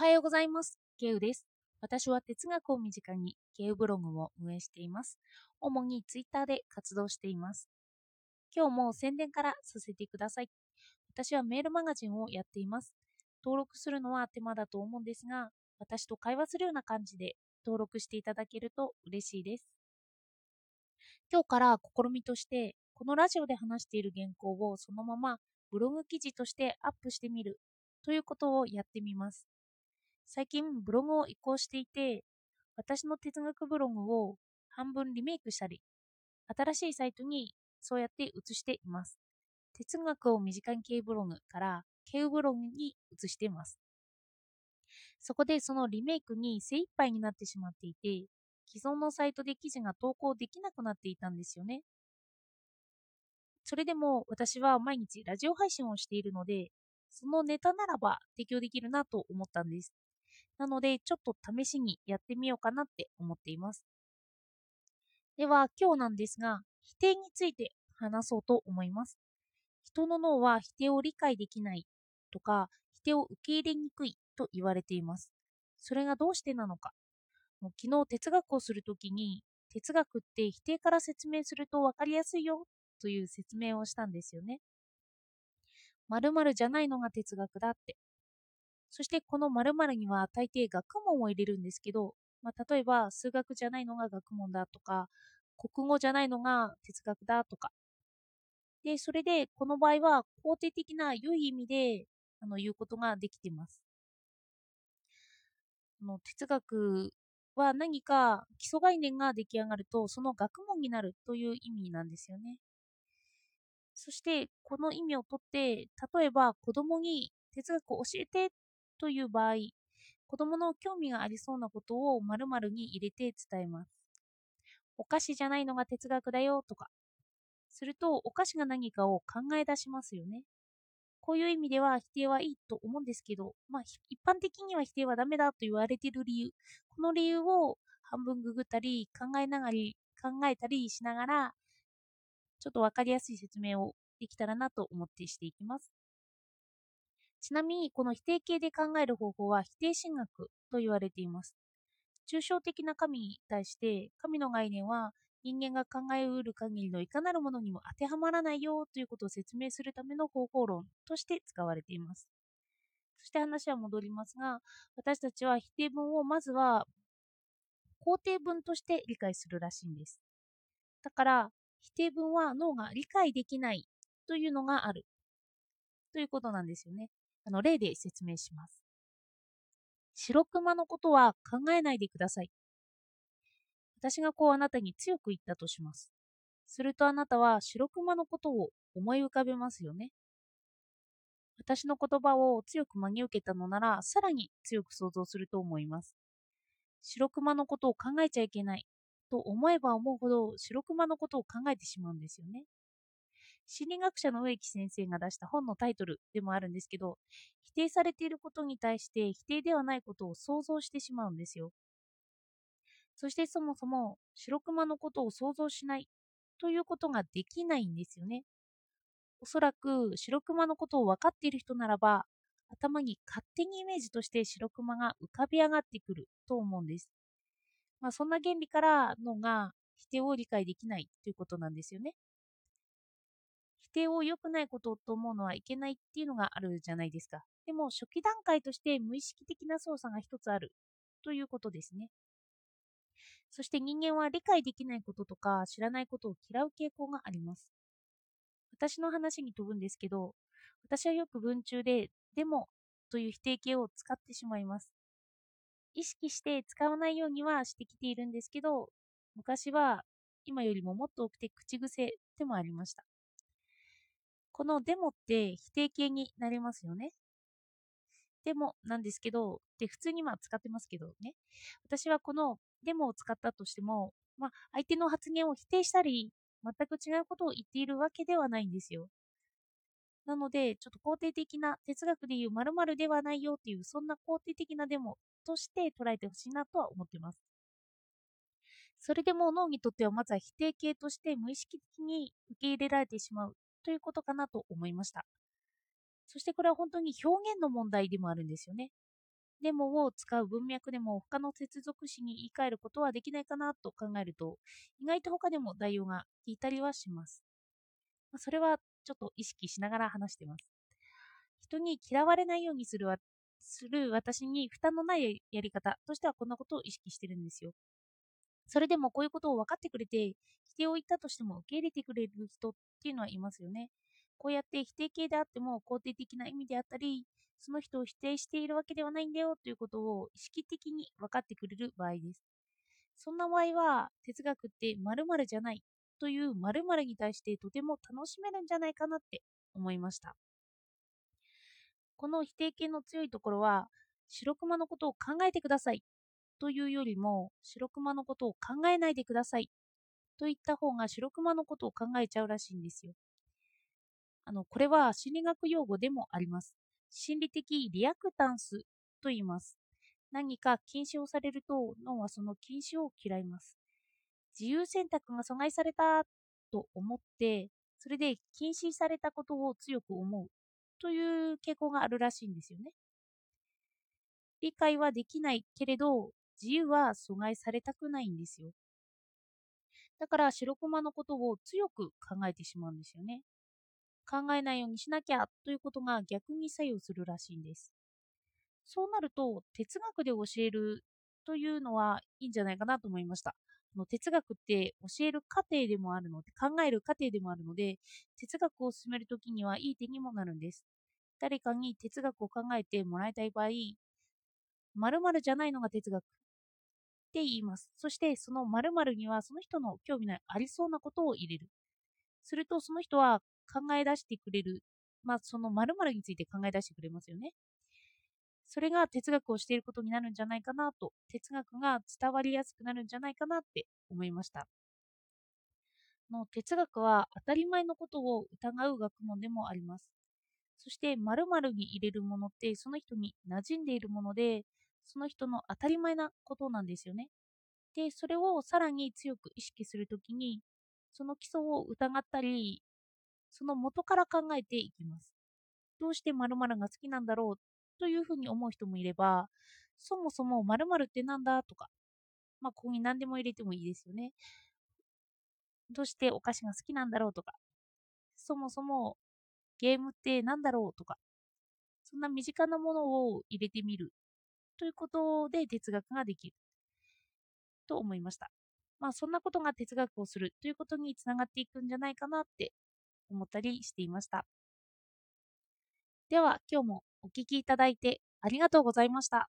はようございます。ケウです。私は哲学を身近にケウブログを運営しています。主にツイッターで活動しています。今日も宣伝からさせてください。私はメールマガジンをやっています。登録するのは手間だと思うんですが、私と会話するような感じで登録していただけると嬉しいです。今日から試みとして、このラジオで話している原稿をそのままブログ記事としてアップしてみるということをやってみます。最近ブログを移行していて、私の哲学ブログを半分リメイクしたり、新しいサイトにそうやって移しています。哲学を身近に系ブログから系ブログに移しています。そこでそのリメイクに精一杯になってしまっていて、既存のサイトで記事が投稿できなくなっていたんですよね。それでも私は毎日ラジオ配信をしているので、そのネタならば提供できるなと思ったんです。なので、ちょっと試しにやってみようかなって思っています。では、今日なんですが、否定について話そうと思います。人の脳は否定を理解できないとか、否定を受け入れにくいと言われています。それがどうしてなのか。もう昨日哲学をするときに、哲学って否定から説明すると分かりやすいよという説明をしたんですよね。〇〇じゃないのが哲学だって。そしてこの〇〇には大抵学問を入れるんですけど、まあ、例えば数学じゃないのが学問だとか、国語じゃないのが哲学だとか。で、それでこの場合は肯定的な良い意味であの言うことができています。あの哲学は何か基礎概念が出来上がるとその学問になるという意味なんですよね。そしてこの意味をとって例えば子供に哲学を教えてという場合子供の興味がありそうなことを〇〇に入れて伝えます。お菓子じゃないのが哲学だよとかするとお菓子が何かを考え出しますよね。こういう意味では否定はいいと思うんですけど、まあ、一般的には否定はダメだと言われている理由、この理由を半分ググったり考えながら考えたりしながら、ちょっとわかりやすい説明をできたらなと思ってしていきます。ちなみに、この否定形で考える方法は否定神学と言われています。抽象的な神に対して、神の概念は人間が考えうる限りのいかなるものにも当てはまらないよということを説明するための方法論として使われています。そして話は戻りますが、私たちは否定文をまずは肯定文として理解するらしいんです。だから、否定文は脳が理解できないというのがあるということなんですよね。あの例で説明します。白熊のことは考えないでください。私がこうあなたに強く言ったとします。するとあなたは白熊のことを思い浮かべますよね。私の言葉を強く真に受けたのなら、さらに強く想像すると思います。白熊のことを考えちゃいけないと思えば思うほど白熊のことを考えてしまうんですよね。心理学者の植木先生が出した本のタイトルでもあるんですけど、否定されていることに対して否定ではないことを想像してしまうんですよ。そしてそもそも白熊のことを想像しないということができないんですよね。おそらく白熊のことを分かっている人ならば、頭に勝手にイメージとして白熊が浮かび上がってくると思うんです。まあ、そんな原理から脳が否定を理解できないということなんですよね。定を良くないことと思うのはいけないっていうのがあるじゃないですか。でも初期段階として無意識的な操作が一つあるということですね。そして人間は理解できないこととか知らないことを嫌う傾向があります。私の話に飛ぶんですけど、私はよく文中で、でもという否定形を使ってしまいます。意識して使わないようにはしてきているんですけど、昔は今よりももっと多くて口癖でもありました。このでもって否定形になりますよね。でもなんですけど、で普通にまあ使ってますけどね。私はこのでもを使ったとしても、まあ、相手の発言を否定したり、全く違うことを言っているわけではないんですよ。なので、ちょっと肯定的な哲学でいう〇〇ではないよっていう、そんな肯定的なデモとして捉えてほしいなとは思っています。それでも脳にとってはまずは否定形として無意識的に受け入れられてしまうということかなと思いました。そしてこれは本当に表現の問題でもあるんですよね。デモを使う文脈でも他の接続詞に言い換えることはできないかなと考えると、意外と他でも代用が効いたりはします。それはちょっと意識しながら話してます。人に嫌われないようにするする私に負担のないやり方としてはこんなことを意識してるんですよ。それでもこういうことを分かってくれて、否定を言ったとしても受け入れてくれる人っていうのはいますよね。こうやって否定形であっても肯定的な意味であったり、その人を否定しているわけではないんだよということを意識的に分かってくれる場合です。そんな場合は、哲学って〇〇じゃないという〇〇に対してとても楽しめるんじゃないかなって思いました。この否定形の強いところは、白熊のことを考えてくださいというよりも、白熊のことを考えないでくださいといった方が白熊のことを考えちゃうらしいんですよ。あの、これは心理学用語でもあります。心理的リアクタンスと言います。何か禁止をされると脳はその禁止を嫌います。自由選択が阻害されたと思って、それで禁止されたことを強く思うという傾向があるらしいんですよね。理解はできないけれど、自由は阻害されたくないんですよ。だから白熊のことを強く考えてしまうんですよね。考えないようにしなきゃということが逆に作用するらしいんです。そうなると哲学で教えるというのはいいんじゃないかなと思いました。の哲学って教える過程でもあるので、考える過程でもあるので、哲学を進めるときにはいい手にもなるんです。誰かに哲学を考えてもらいたい場合、〇〇じゃないのが哲学って言います。そしてその〇〇にはその人の興味のありそうなことを入れる。するとその人は考え出してくれる。まあその〇〇について考え出してくれますよね。それが哲学をしていることになるんじゃないかなと、哲学が伝わりやすくなるんじゃないかなって思いました。の哲学は当たり前のことを疑う学問でもあります。そして〇〇に入れるものってその人に馴染んでいるもので、その人の当たり前なことなんですよね。で、それをさらに強く意識するときに、その基礎を疑ったり、その元から考えていきます。どうして〇〇が好きなんだろうというふうに思う人もいれば、そもそも〇〇ってなんだとか、まあ、ここに何でも入れてもいいですよね。どうしてお菓子が好きなんだろうとか、そもそもゲームって何だろうとか、そんな身近なものを入れてみるということで哲学ができると思いました。まあそんなことが哲学をするということにつながっていくんじゃないかなって思ったりしていました。では今日もお聴きいただいてありがとうございました。